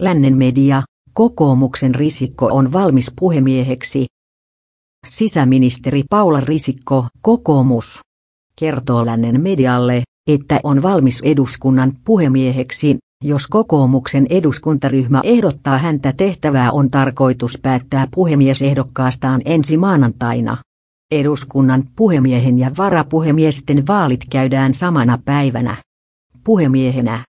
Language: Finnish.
Lännen media, kokoomuksen Risikko on valmis puhemieheksi. Sisäministeri Paula Risikko, kokoomus, kertoo Lännen medialle, että on valmis eduskunnan puhemieheksi, jos kokoomuksen eduskuntaryhmä ehdottaa häntä tehtävää on tarkoitus päättää puhemiesehdokkaastaan ensi maanantaina. Eduskunnan puhemiehen ja varapuhemiesten vaalit käydään samana päivänä. Puhemiehenä